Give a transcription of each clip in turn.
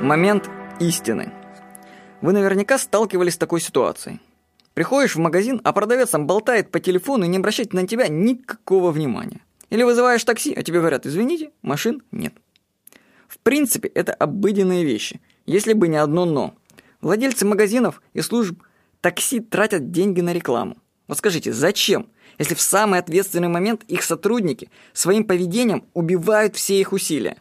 Момент истины. Вы наверняка сталкивались с такой ситуацией. Приходишь в магазин, а продавец там болтает по телефону и не обращает на тебя никакого внимания. Или вызываешь такси, а тебе говорят, извините, машин нет. В принципе, это обыденные вещи, если бы не одно «но». Владельцы магазинов и служб такси тратят деньги на рекламу. Вот скажите, зачем, если в самый ответственный момент их сотрудники своим поведением убивают все их усилия?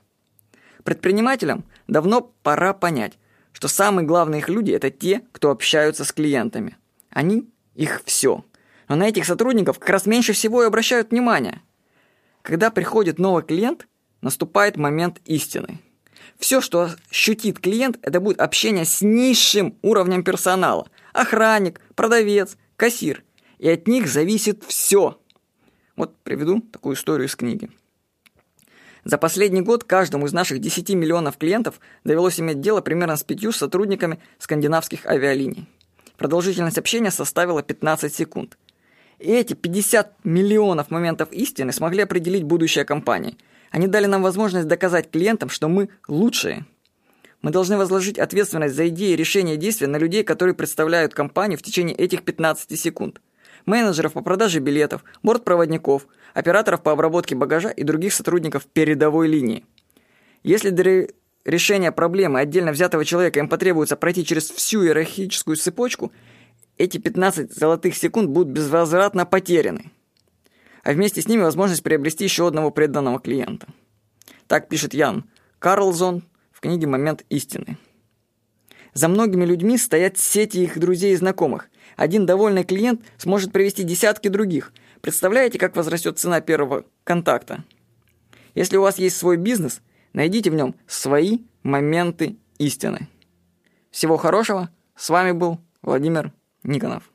Предпринимателям давно пора понять, что самые главные их люди – это те, кто общаются с клиентами. Они – их все. Но на этих сотрудников как раз меньше всего и обращают внимание. Когда приходит новый клиент, наступает момент истины. Все, что ощутит клиент, это будет общение с низшим уровнем персонала. Охранник, продавец, кассир. И от них зависит все. Вот приведу такую историю из книги. За последний год каждому из наших 10 миллионов клиентов довелось иметь дело примерно с пятью сотрудниками скандинавских авиалиний. Продолжительность общения составила 15 секунд. И эти 50 миллионов моментов истины смогли определить будущее компании. Они дали нам возможность доказать клиентам, что мы лучшие. Мы должны возложить ответственность за идеи решения действия на людей, которые представляют компанию в течение этих 15 секунд менеджеров по продаже билетов, бортпроводников, операторов по обработке багажа и других сотрудников передовой линии. Если для решения проблемы отдельно взятого человека им потребуется пройти через всю иерархическую цепочку, эти 15 золотых секунд будут безвозвратно потеряны. А вместе с ними возможность приобрести еще одного преданного клиента. Так пишет Ян Карлзон в книге «Момент истины». За многими людьми стоят сети их друзей и знакомых. Один довольный клиент сможет привести десятки других. Представляете, как возрастет цена первого контакта? Если у вас есть свой бизнес, найдите в нем свои моменты истины. Всего хорошего. С вами был Владимир Никонов.